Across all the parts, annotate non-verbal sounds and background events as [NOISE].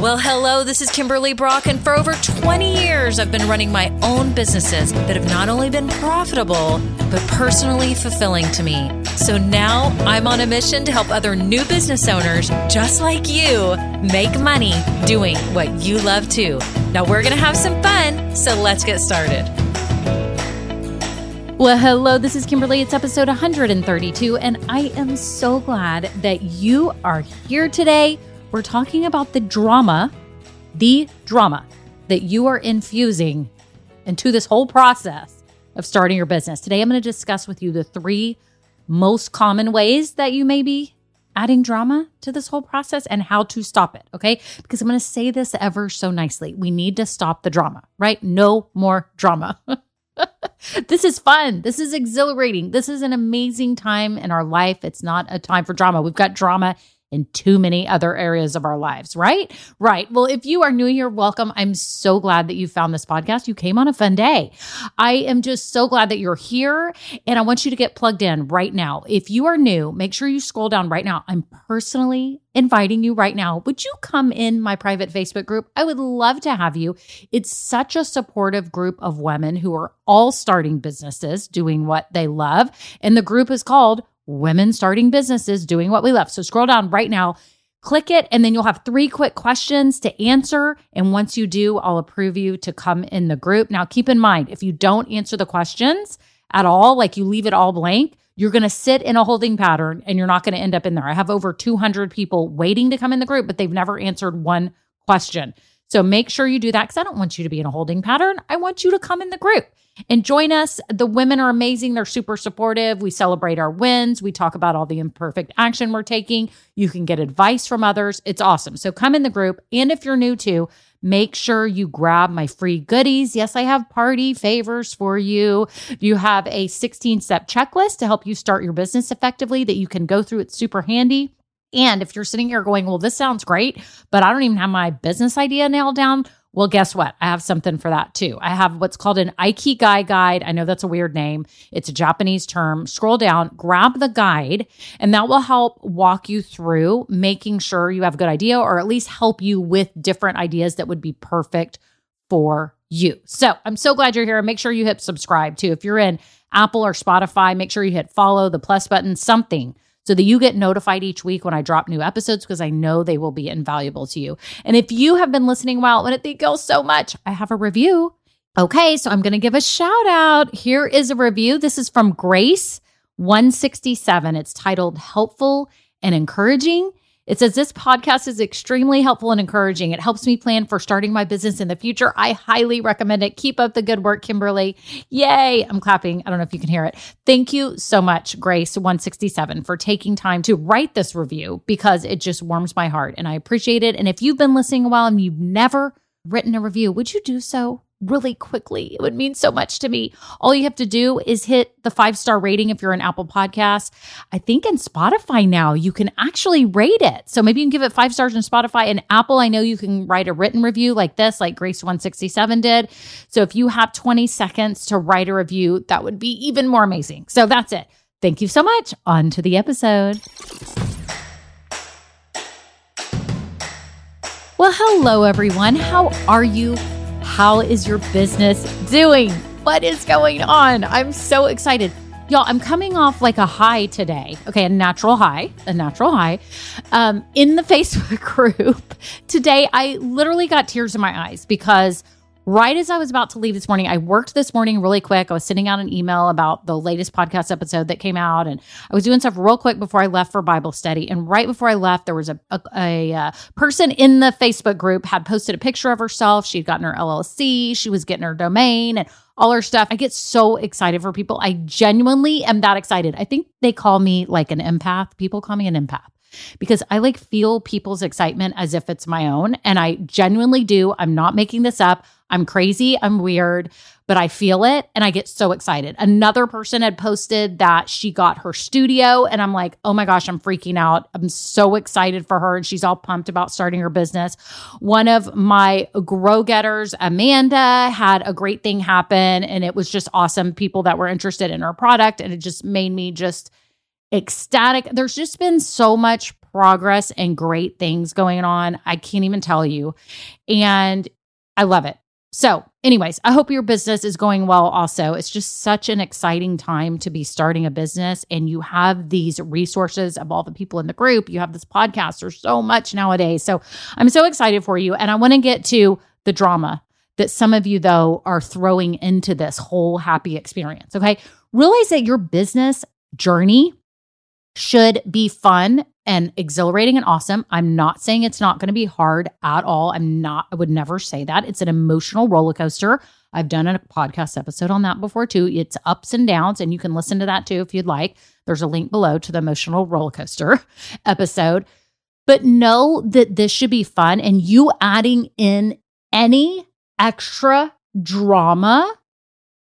Well, hello, this is Kimberly Brock, and for over 20 years, I've been running my own businesses that have not only been profitable, but personally fulfilling to me. So now I'm on a mission to help other new business owners just like you make money doing what you love too. Now we're going to have some fun, so let's get started. Well, hello, this is Kimberly. It's episode 132, and I am so glad that you are here today we're talking about the drama, the drama that you are infusing into this whole process of starting your business. Today, I'm going to discuss with you the three most common ways that you may be adding drama to this whole process and how to stop it. Okay. Because I'm going to say this ever so nicely. We need to stop the drama, right? No more drama. [LAUGHS] this is fun. This is exhilarating. This is an amazing time in our life. It's not a time for drama. We've got drama in too many other areas of our lives, right? Right. Well, if you are new here, welcome. I'm so glad that you found this podcast. You came on a fun day. I am just so glad that you're here and I want you to get plugged in right now. If you are new, make sure you scroll down right now. I'm personally inviting you right now. Would you come in my private Facebook group? I would love to have you. It's such a supportive group of women who are all starting businesses, doing what they love. And the group is called women starting businesses doing what we love. So scroll down right now, click it, and then you'll have three quick questions to answer. And once you do, I'll approve you to come in the group. Now, keep in mind, if you don't answer the questions at all, like you leave it all blank, you're going to sit in a holding pattern and you're not going to end up in there. I have over 200 people waiting to come in the group, but they've never answered one question. So make sure you do that because I don't want you to be in a holding pattern. I want you to come in the group and join us. The women are amazing. They're super supportive. We celebrate our wins. We talk about all the imperfect action we're taking. You can get advice from others. It's awesome. So come in the group. And if you're new to, make sure you grab my free goodies. Yes, I have party favors for you. You have a 16 step checklist to help you start your business effectively that you can go through. It's super handy. And if you're sitting here going, well, this sounds great, but I don't even have my business idea nailed down. Well, guess what? I have something for that too. I have what's called an Ikigai guide. I know that's a weird name. It's a Japanese term. Scroll down, grab the guide, and that will help walk you through making sure you have a good idea or at least help you with different ideas that would be perfect for you. So I'm so glad you're here. Make sure you hit subscribe too. If you're in Apple or Spotify, make sure you hit follow, the plus button, something so that you get notified each week when I drop new episodes because I know they will be invaluable to you. And if you have been listening well, and thank you so much, I have a review. Okay, so I'm going to give a shout out. Here is a review. This is from Grace 167. It's titled Helpful and Encouraging. It says this podcast is extremely helpful and encouraging. It helps me plan for starting my business in the future. I highly recommend it. Keep up the good work, Kimberly. Yay. I'm clapping. I don't know if you can hear it. Thank you so much, Grace167, for taking time to write this review because it just warms my heart and I appreciate it. And if you've been listening a while and you've never written a review, would you do so? Really quickly. It would mean so much to me. All you have to do is hit the five star rating if you're an Apple Podcast. I think in Spotify now you can actually rate it. So maybe you can give it five stars in Spotify and Apple. I know you can write a written review like this, like Grace167 did. So if you have 20 seconds to write a review, that would be even more amazing. So that's it. Thank you so much. On to the episode. Well, hello, everyone. How are you? How is your business doing? What is going on? I'm so excited. Y'all, I'm coming off like a high today. Okay, a natural high, a natural high. Um, in the [LAUGHS] Facebook group today, I literally got tears in my eyes because right as I was about to leave this morning, I worked this morning really quick. I was sending out an email about the latest podcast episode that came out, and I was doing stuff real quick before I left for Bible study. And right before I left, there was a, a, a, uh, person in the Facebook group had posted a picture of herself. She'd gotten her LLC, she was getting her domain, and all her stuff. I get so excited for people. I genuinely am that excited. I think they call me like an empath. People call me an empath because I like feel people's excitement as if it's my own. And I genuinely do. I'm not making this up. I'm crazy. I'm weird, but I feel it and I get so excited. Another person had posted that she got her studio, and I'm like, oh my gosh, I'm freaking out. I'm so excited for her. And she's all pumped about starting her business. One of my grow getters, Amanda, had a great thing happen, and it was just awesome. People that were interested in her product, and it just made me just ecstatic. There's just been so much progress and great things going on. I can't even tell you. And I love it. So, anyways, I hope your business is going well also. It's just such an exciting time to be starting a business and you have these resources of all the people in the group. You have this podcast. There's so much nowadays. So, I'm so excited for you and I want to get to the drama that some of you though are throwing into this whole happy experience. Okay? Realize that your business journey should be fun and exhilarating and awesome. I'm not saying it's not going to be hard at all. I'm not, I would never say that. It's an emotional roller coaster. I've done a podcast episode on that before too. It's ups and downs, and you can listen to that too if you'd like. There's a link below to the emotional roller coaster [LAUGHS] episode. But know that this should be fun, and you adding in any extra drama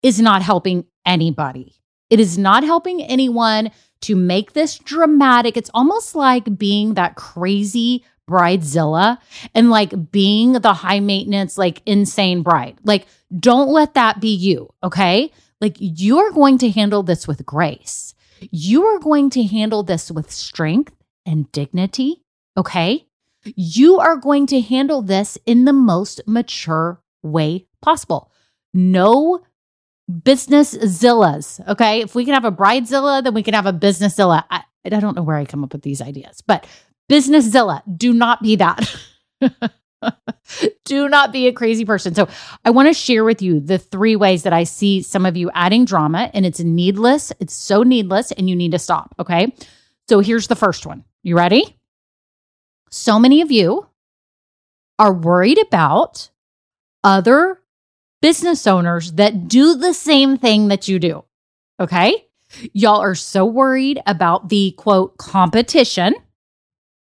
is not helping anybody. It is not helping anyone to make this dramatic. It's almost like being that crazy bridezilla and like being the high maintenance, like insane bride. Like, don't let that be you. Okay. Like, you're going to handle this with grace. You are going to handle this with strength and dignity. Okay. You are going to handle this in the most mature way possible. No business zillas. Okay. If we can have a bridezilla, then we can have a business zilla. I, I don't know where I come up with these ideas, but business zilla, do not be that. [LAUGHS] do not be a crazy person. So, I want to share with you the three ways that I see some of you adding drama, and it's needless. It's so needless, and you need to stop. Okay. So, here's the first one. You ready? So many of you are worried about other business owners that do the same thing that you do. Okay. Y'all are so worried about the quote competition.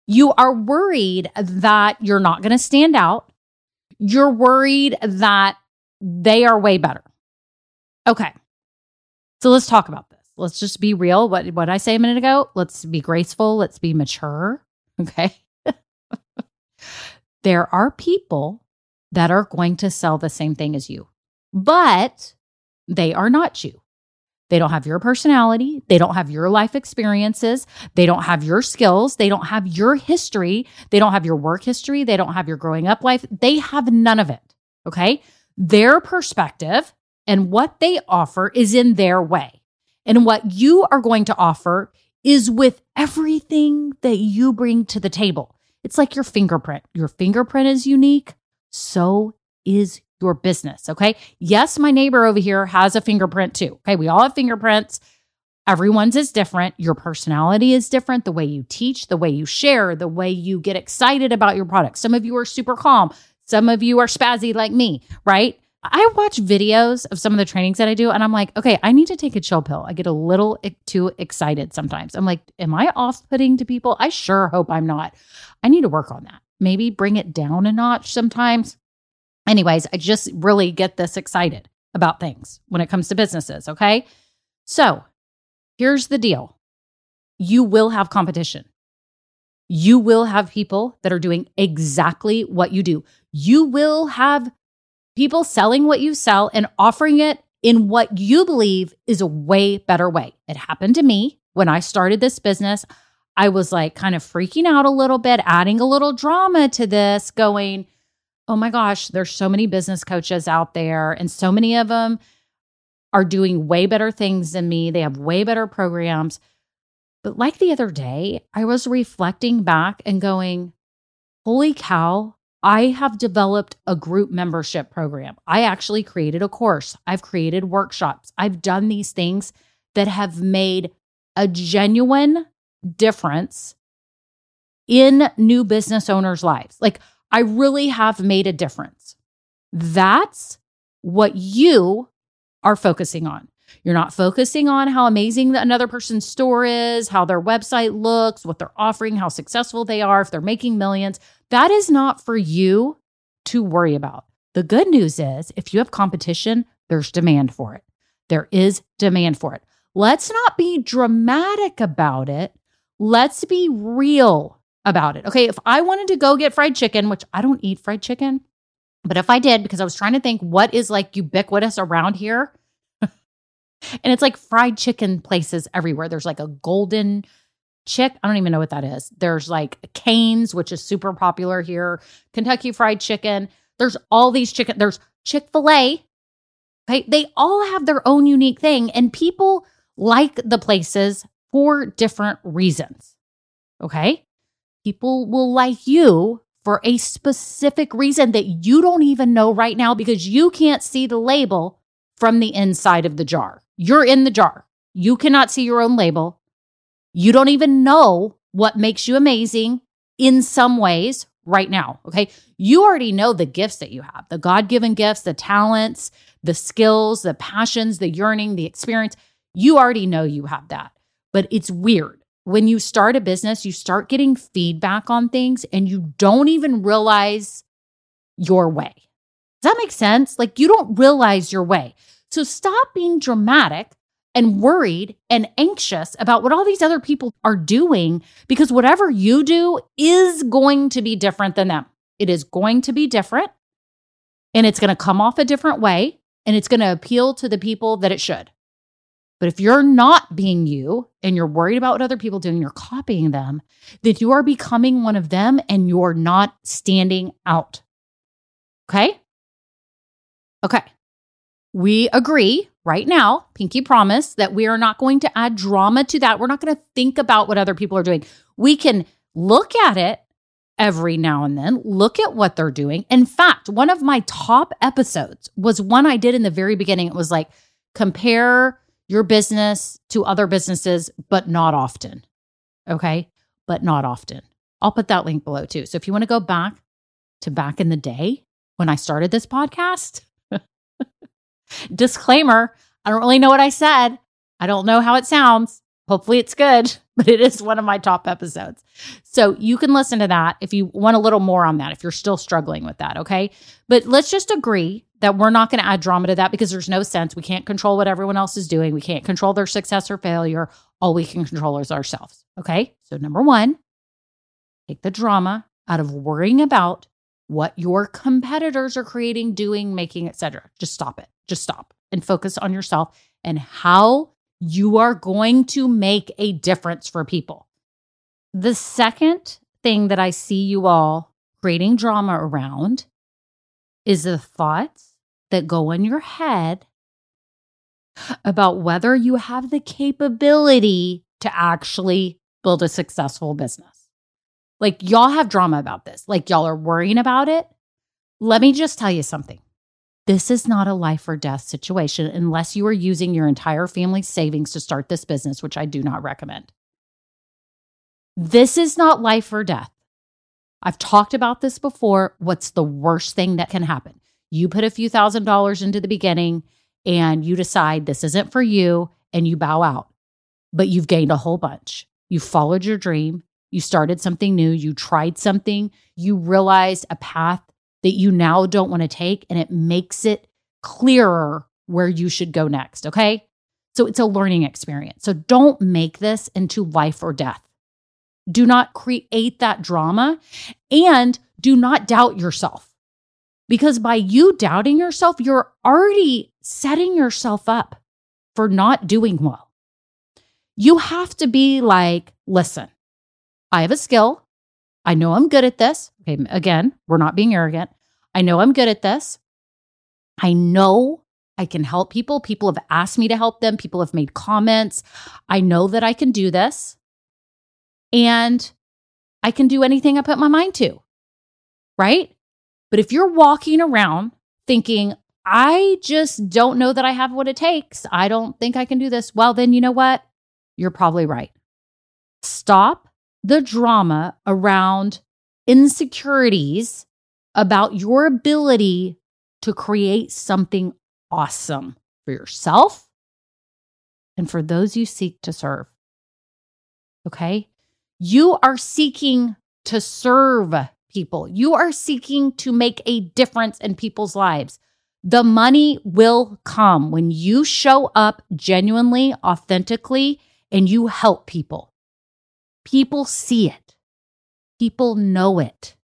You are worried that you're not going to stand out. You're worried that they are way better. Okay. So let's talk about this. Let's just be real. What what I say a minute ago? Let's be graceful. Let's be mature. Okay. [LAUGHS] there are people that are going to sell the same thing as you, but they are not you. They don't have your personality. They don't have your life experiences. They don't have your skills. They don't have your history. They don't have your work history. They don't have your growing up life. They have none of it. Okay. Their perspective and what they offer is in their way. And what you are going to offer is with everything that you bring to the table. It's like your fingerprint. Your fingerprint is unique so is your business. Okay. Yes, my neighbor over here has a fingerprint too. Okay. We all have fingerprints. Everyone's is different. Your personality is different. The way you teach, the way you share, the way you get excited about your product. Some of you are super calm. Some of you are spazzy like me, right? I watch videos of some of the trainings that I do and I'm like, okay, I need to take a chill pill. I get a little too excited sometimes. I'm like, am I off putting to people? I sure hope I'm not. I need to work on that maybe bring it down a notch sometimes. Anyways, I just really get this excited about things when it comes to businesses. Okay. So here's the deal you will have competition. You will have people that are doing exactly what you do. You will have people selling what you sell and offering it in what you believe is a way better way. It happened to me when I started this business. I was like kind of freaking out a little bit, adding a little drama to this, going, oh my gosh, there's so many business coaches out there, and so many of them are doing way better things than me. They have way better programs. But like the other day, I was reflecting back and going, holy cow, I have developed a group membership program. I actually created a course. I've created workshops. I've done these things that have made a genuine difference in new business owners' lives. Like, I really have made a difference. That's what you are focusing on. You're not focusing on how amazing another person's store is, how their website looks, what they're offering, how successful they are, if they're making millions. That is not for you to worry about. The good news is if you have competition, there's demand for it. There is demand for it. Let's not be dramatic about it let's be real about it. Okay, if I wanted to go get fried chicken, which I don't eat fried chicken, but if I did, because I was trying to think what is like ubiquitous around here, [LAUGHS] And it's like fried chicken places everywhere. There's like a golden chick. I don't even know what that is. There's like Cane's, which is super popular here, Kentucky Fried Chicken. There's all these chicken. There's Chick fil A. Okay. They all have their own unique thing, and people like the places for different reasons. Okay. People will like you for a specific reason that you don't even know right now because you can't see the label from the inside of the jar. You're in the jar. You cannot see your own label. You don't even know what makes you amazing in some ways right now. Okay. You already know the gifts that you have the God given gifts, the talents, the skills, the passions, the yearning, the experience. You already know you have that. But it's weird. When you start a business, you start getting feedback on things and you don't even realize your way. Does that make sense? Like you don't realize your way. So stop being dramatic and worried and anxious about what all these other people are doing because whatever you do is going to be different than them. It is going to be different and it's going to come off a different way and it's going to appeal to the people that it should. But if you're not being you and you're worried about what other people do and you're copying them, then you are becoming one of them and you're not standing out. Okay? Okay. We agree right now, Pinky promise, that we are not going to add drama to that. We're not going to think about what other people are doing. We can look at it every now and then, look at what they're doing. In fact, one of my top episodes was one I did in the very beginning. It was like, compare your business to other businesses, but not often. Okay. But not often. I'll put that link below too. So if you want to go back to back in the day when I started this podcast, [LAUGHS] Disclaimer I don't really know what I said. I don't know how it sounds. Hopefully it's good, [LAUGHS] but it is one of my top episodes. So you can listen to that if you want a little more on that, if you're still struggling with that. Okay. But let's just agree that we're not going to add drama to that because there's no sense. We can't control what everyone else is doing. We can't control their success or failure. All we can control is ourselves. Okay. So, number one, take the drama out of worrying about what your competitors are creating, doing, making, etc. Just stop it. Just stop and focus on yourself and how you are going to make a difference for people. The second thing that I see you all creating drama around is the thoughts that go in your head about whether you have the capability to actually build a successful business. Like, y'all have drama about this. Like, y'all are worrying about it. Let me just tell you something. This is not a life or death situation unless you are using your entire family's savings to start this business, which I do not recommend. This is not life or death. I've talked about this before. What's the worst thing that can happen? You put a few thousand dollars into the beginning and you decide this isn't for you and you bow out, but you've gained a whole bunch. You followed your dream. You started something new. You tried something. You realized a path that you now don't want to take, and it makes it clearer where you should go next. Okay. So it's a learning experience. So don't make this into life or death. Do not create that drama and do not doubt yourself. Because by you doubting yourself, you're already setting yourself up for not doing well. You have to be like, listen, I have a skill. I know I'm good at this. Okay, again, we're not being arrogant. I know I'm good at this. I know I can help people. People have asked me to help them, people have made comments. I know that I can do this. And I can do anything I put my mind to. Right? But if you're walking around thinking, I just don't know that I have what it takes, I don't think I can do this, well, then you know what? You're probably right. Stop the drama around insecurities about your ability to create something awesome for yourself and for those you seek to serve. Okay? You are seeking to serve people, you are seeking to make a difference in people's lives. The money will come when you show up genuinely, authentically, and you help people. People see it, people know it.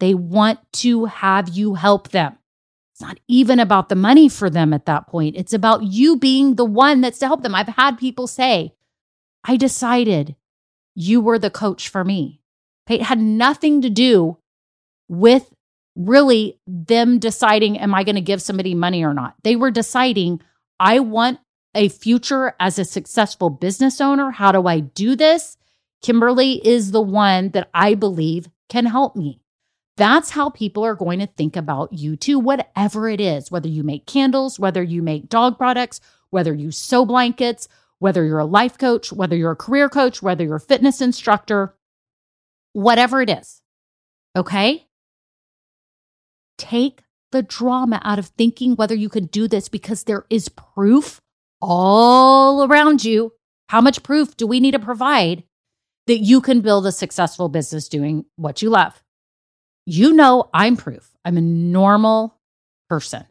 They want to have you help them. It's not even about the money for them at that point. It's about you being the one that's to help them. I've had people say, I decided you were the coach for me. It had nothing to do with really them deciding, am I going to give somebody money or not? They were deciding, I want a future as a successful business owner. How do I do this? Kimberly is the one that I believe can help me. That's how people are going to think about you too, whatever it is, whether you make candles, whether you make dog products, whether you sew blankets, whether you're a life coach, whether you're a career coach, whether you're a fitness instructor, whatever it is. Okay? Take the drama out of thinking whether you can do this because there is proof all around you. How much proof do we need to provide that you can build a successful business doing what you love? You know, I'm proof. I'm a normal person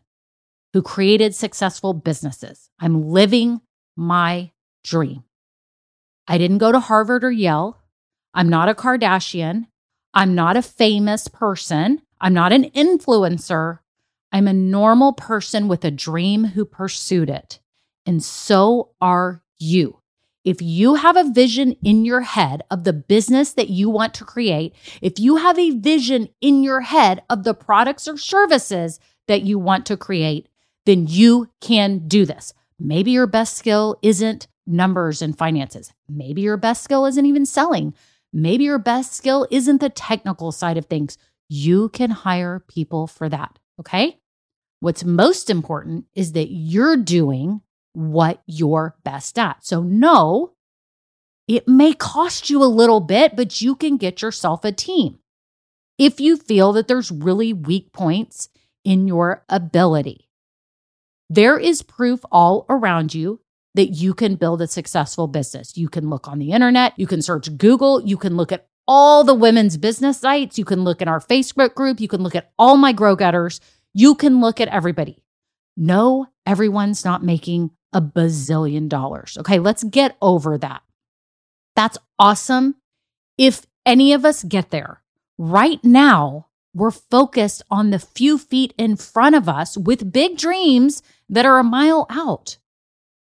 who created successful businesses. I'm living my dream. I didn't go to Harvard or Yale. I'm not a Kardashian. I'm not a famous person. I'm not an influencer. I'm a normal person with a dream who pursued it. And so are you. If you have a vision in your head of the business that you want to create, if you have a vision in your head of the products or services that you want to create, then you can do this. Maybe your best skill isn't numbers and finances. Maybe your best skill isn't even selling. Maybe your best skill isn't the technical side of things. You can hire people for that. Okay. What's most important is that you're doing what you're best at. So, no, it may cost you a little bit, but you can get yourself a team if you feel that there's really weak points in your ability. There is proof all around you that you can build a successful business. You can look on the internet, you can search Google, you can look at all the women's business sites, you can look at our Facebook group, you can look at all my grow getters, you can look at everybody. No, everyone's not making a bazillion dollars. Okay, let's get over that. That's awesome if any of us get there. Right now, we're focused on the few feet in front of us with big dreams that are a mile out.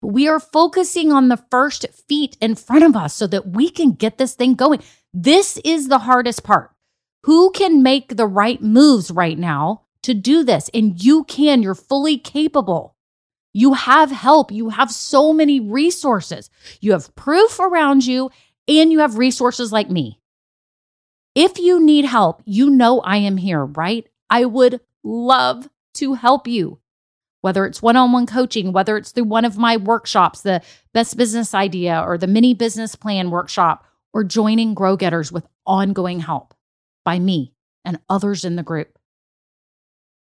We are focusing on the first feet in front of us so that we can get this thing going. This is the hardest part. Who can make the right moves right now to do this? And you can, you're fully capable. You have help. You have so many resources. You have proof around you and you have resources like me. If you need help, you know I am here, right? I would love to help you whether it's one on one coaching, whether it's through one of my workshops, the best business idea or the mini business plan workshop, or joining Grow Getters with ongoing help by me and others in the group.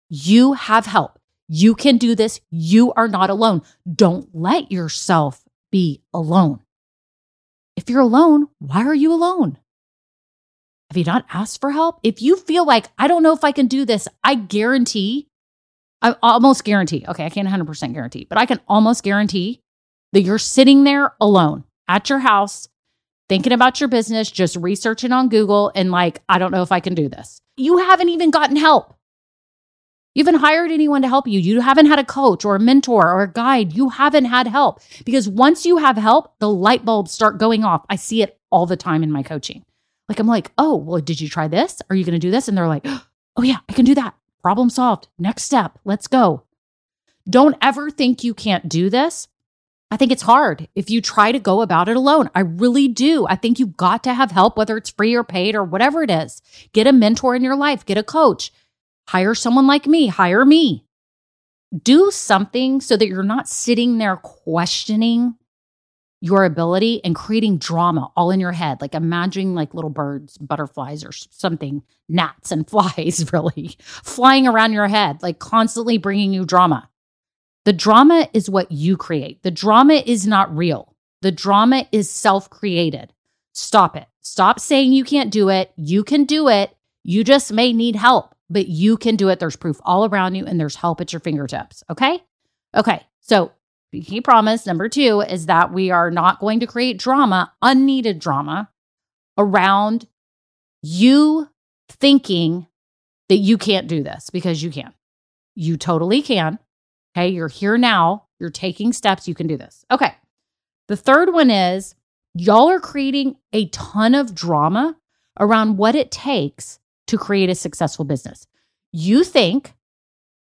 You have help. You can do this. You are not alone. Don't let yourself be alone. If you're alone, why are you alone? Have you not asked for help? If you feel like, I don't know if I can do this, I guarantee I almost guarantee, okay, I can't 100% guarantee, but I can almost guarantee that you're sitting there alone at your house, thinking about your business, just researching on Google, and like, I don't know if I can do this. You haven't even gotten help. You haven't hired anyone to help you. You haven't had a coach or a mentor or a guide. You haven't had help because once you have help, the light bulbs start going off. I see it all the time in my coaching. Like, I'm like, oh, well, did you try this? Are you going to do this? And they're like, oh, yeah, I can do that. Problem solved. Next step. Let's go. Don't ever think you can't do this. I think it's hard if you try to go about it alone. I really do. I think you've got to have help, whether it's free or paid or whatever it is. Get a mentor in your life, get a coach, hire someone like me, hire me. Do something so that you're not sitting there questioning your ability and creating drama all in your head, like imagining like little birds, butterflies, or something, gnats and [LAUGHS] flies, really flying around your head, like constantly bringing you drama. The drama is what you create. The drama is not real. The drama is self created. Stop it. Stop saying you can't do it. You can do it. You just may need help, but you can do it. There's proof all around you and there's help at your fingertips. Okay. Okay. So he promise number two is that we are not going to create drama, unneeded drama around you thinking that you can't do this because you can. You totally can. Okay. You're here now. You're taking steps. You can do this. Okay. The third one is y'all are creating a ton of drama around what it takes to create a successful business. You think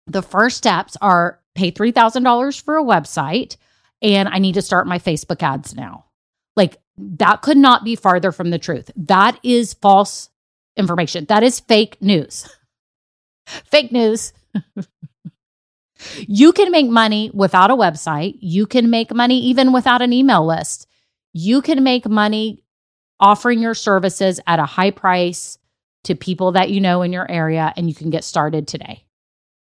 the first steps are pay $3,000 for a website and I need to start my Facebook ads now. Like that could not be farther from the truth. That is false information. That is fake news. [LAUGHS] fake news. [LAUGHS] you can make money without a website. You can make money even without an email list. You can make money offering your services at a high price to people that you know in your area, and you can get started today.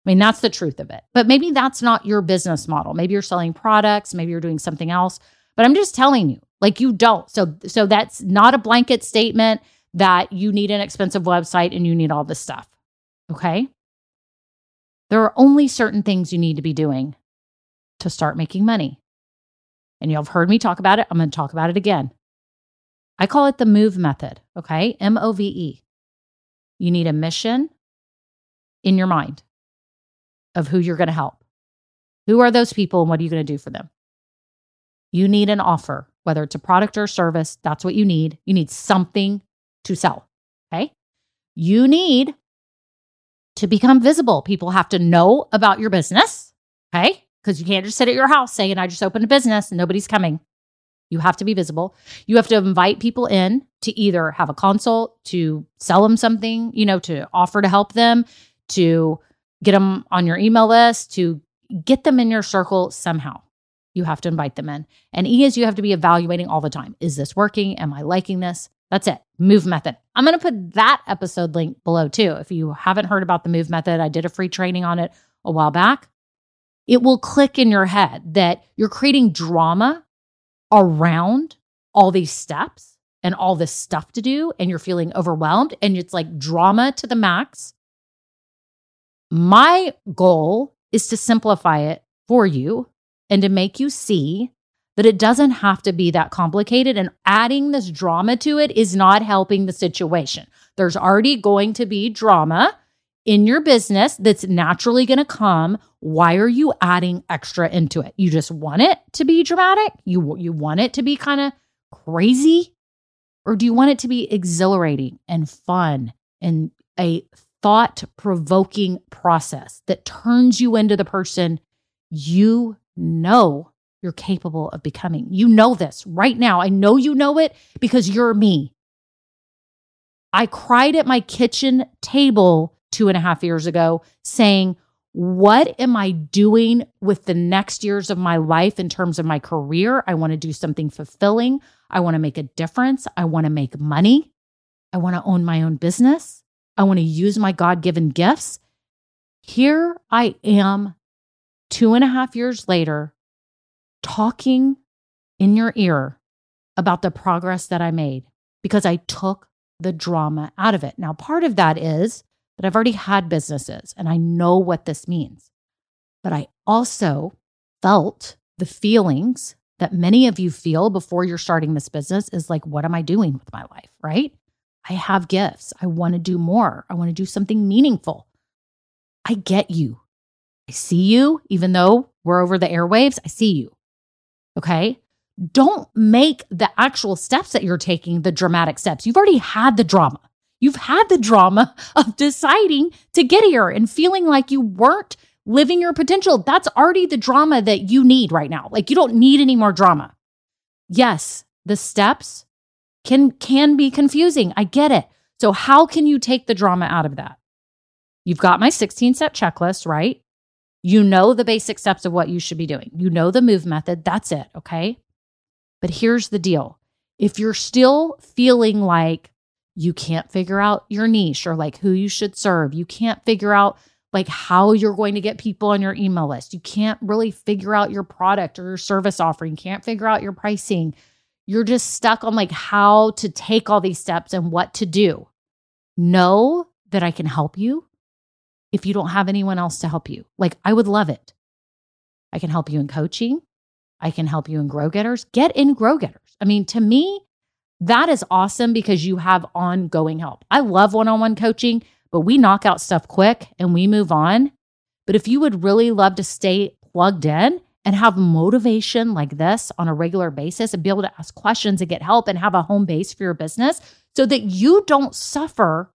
I mean, that's the truth of it. But maybe that's not your business model. Maybe you're selling products, maybe you're doing something else. But I'm just telling you, like you don't. So so that's not a blanket statement that you need an expensive website and you need all this stuff. Okay? There are only certain things you need to be doing to start making money. And you've heard me talk about it. I'm going to talk about it again. I call it the MOVE method, okay? M O V E. You need a mission in your mind of who you're going to help. Who are those people and what are you going to do for them? You need an offer, whether it's a product or service. That's what you need. You need something to sell. Okay. You need to become visible. People have to know about your business. Okay. Because you can't just sit at your house saying, I just opened a business and nobody's coming. You have to be visible. You have to invite people in to either have a consult, to sell them something, you know, to offer to help them, to get them on your email list, to get them in your circle somehow. You have to invite them in. And E is you have to be evaluating all the time. Is this working? Am I liking this? That's it. Move method. I'm going to put that episode link below too. If you haven't heard about the move method, I did a free training on it a while back. It will click in your head that you're creating drama around all these steps and all this stuff to do, and you're feeling overwhelmed, and it's like drama to the max. My goal is to simplify it for you and to make you see that it doesn't have to be that complicated. And adding this drama to it is not helping the situation. There's already going to be drama in your business that's naturally going to come. Why are you adding extra into it? You just want it to be dramatic? You, you want it to be kind of crazy? Or do you want it to be exhilarating and fun and a thought provoking process that turns you into the person you know you're capable of becoming. You know this right now. I know you know it because you're me. I cried at my kitchen table two and a half years ago saying, What am I doing with the next years of my life in terms of my career? I want to do something fulfilling. I want to make a difference. I want to make money. I want to own my own business. I want to use my God given gifts. Here I am, two and a half years later, talking in your ear about the progress that I made because I took the drama out of it. Now, part of that is that I've already had businesses and I know what this means. But I also felt the feelings that many of you feel before you're starting this business is like, what am I doing with my life? Right? I have gifts. I want to do more. I want to do something meaningful. I get you. I see you, even though we're over the airwaves, I see you. Okay. Don't make the actual steps that you're taking the dramatic steps. You've already had the drama. You've had the drama [LAUGHS] of deciding to get here and feeling like you weren't living your potential. That's already the drama that you need right now. Like you don't need any more drama. Yes, the steps can can be confusing. I get it. So how can you take the drama out of that? You've got my 16 step checklist, right? You know the basic steps of what you should be doing. You know the move method. That's it. Okay. But here's the deal if you're still feeling like you can't figure out your niche or like who you should serve, you can't figure out like how you're going to get people on your email list, you can't really figure out your product or your service offering, can't figure out your pricing, you're just stuck on like how to take all these steps and what to do. Know that I can help you if you don't have anyone else to help you. Like, I would love it. I can help you in coaching. I can help you in Grow Getters. Get in Grow Getters. I mean, to me, that is awesome because you have ongoing help. I love one on one coaching, but we knock out stuff quick and we move on But if you would really love to stay plugged in and have motivation like this on a regular basis and be able to ask questions and get help and have a home base for your business so that you don't suffer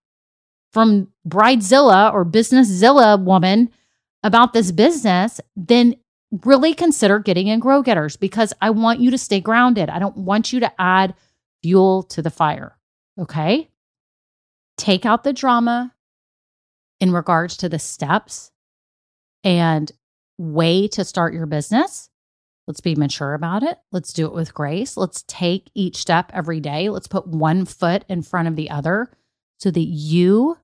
from Bridezilla or Businesszilla woman about this business, then really consider getting in Grow Getters because I want you to stay grounded. I don't want you to add fuel to the fire. Okay. Take out the drama in regards to the steps and way to start your business. Let's be mature about it. Let's do it with grace. Let's take each step every day. Let's put one foot in front of the other so that you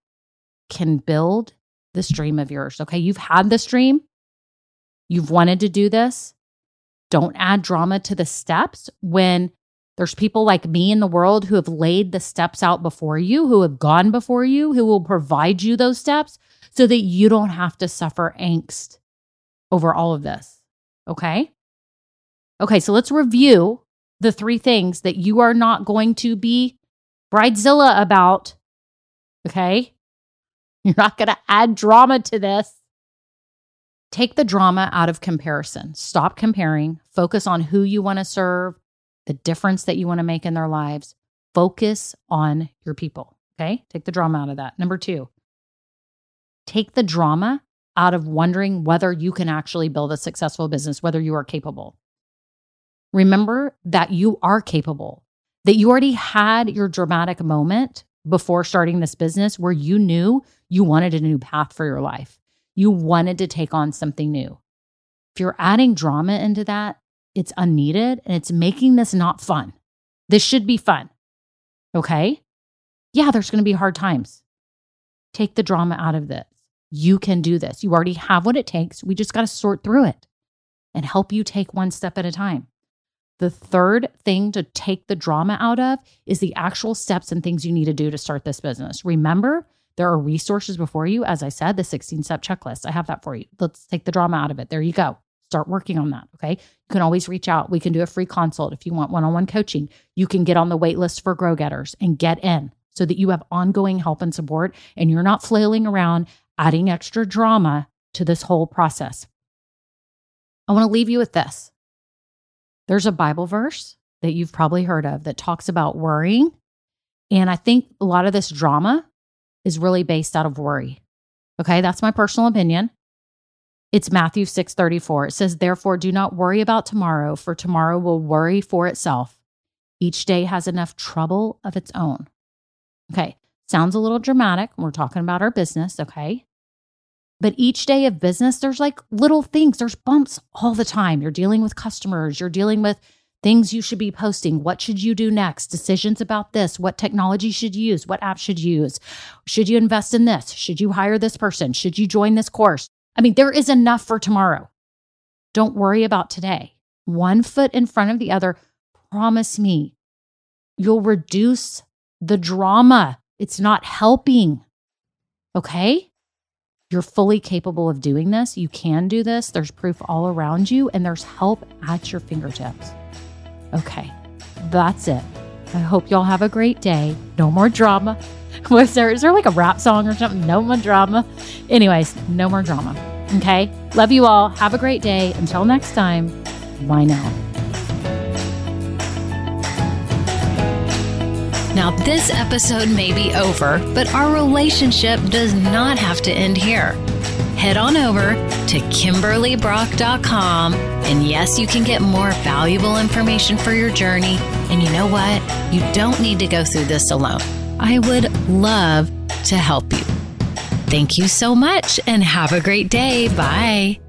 can build this dream of yours. Okay. You've had this dream, you've wanted to do this. Don't add drama to the steps when there's people like me in the world who have laid the steps out before you, who have gone before you, who will provide you those steps so that you don't have to suffer angst over all of this. Okay. Okay. So let's review the three things that you are not going to be bridezilla about. Okay. [LAUGHS] You're not going to add drama to this. Take the drama out of comparison. Stop comparing. Focus on who you want to serve, the difference that you want to make in their lives. Focus on your people. Okay. Take the drama out of that. Number two, take the drama out of wondering whether you can actually build a successful business, whether you are capable. Remember that you are capable, that you already had your dramatic moment before starting this business where you knew you wanted a new path for your life. You wanted to take on something new. If you're adding drama into that, it's unneeded and it's making this not fun. This should be fun. Okay? Yeah, there's going to be hard times. Take the drama out of this. You can do this. You already have what it takes. We just got to sort through it and help you take one step at a time. The third thing to take the drama out of is the actual steps and things you need to do to start this business. Remember, there are resources before you. As I said, the 16 step checklist. I have that for you. Let's take the drama out of it. There you go. Start working on that. Okay. You can always reach out. We can do a free consult if you want one on one coaching. You can get on the wait list for Grow Getters and get in so that you have ongoing help and support and you're not flailing around adding extra drama to this whole process. I want to leave you with this. There's a Bible verse that you've probably heard of that talks about worrying. And I think a lot of this drama is really based out of worry. Okay, that's my personal opinion. It's Matthew 6:34. It says, "Therefore do not worry about tomorrow, for tomorrow will worry for itself. Each day has enough trouble of its own." Okay, sounds a little dramatic. We're talking about our business, okay? But each day of business, there's like little things, there's bumps all the time. You're dealing with customers, you're dealing with things you should be posting. What should you do next? Decisions about this. What technology should you use? What app should you use? Should you invest in this? Should you hire this person? Should you join this course? I mean, there is enough for tomorrow. Don't worry about today. One foot in front of the other. Promise me you'll reduce the drama. It's not helping. Okay? You're fully capable of doing this. You can do this. There's proof all around you, and there's help at your fingertips. Okay, that's it. I hope y'all have a great day. No more drama. [LAUGHS] Was there, is there like a rap song or something? No more drama. Anyways, no more drama. Okay, love you all. Have a great day. Until next time, bye now. Now, this episode may be over, but our relationship does not have to end here. Head on over to KimberlyBrock.com, and yes, you can get more valuable information for your journey. And you know what? You don't need to go through this alone. I would love to help you. Thank you so much and have a great day. Bye.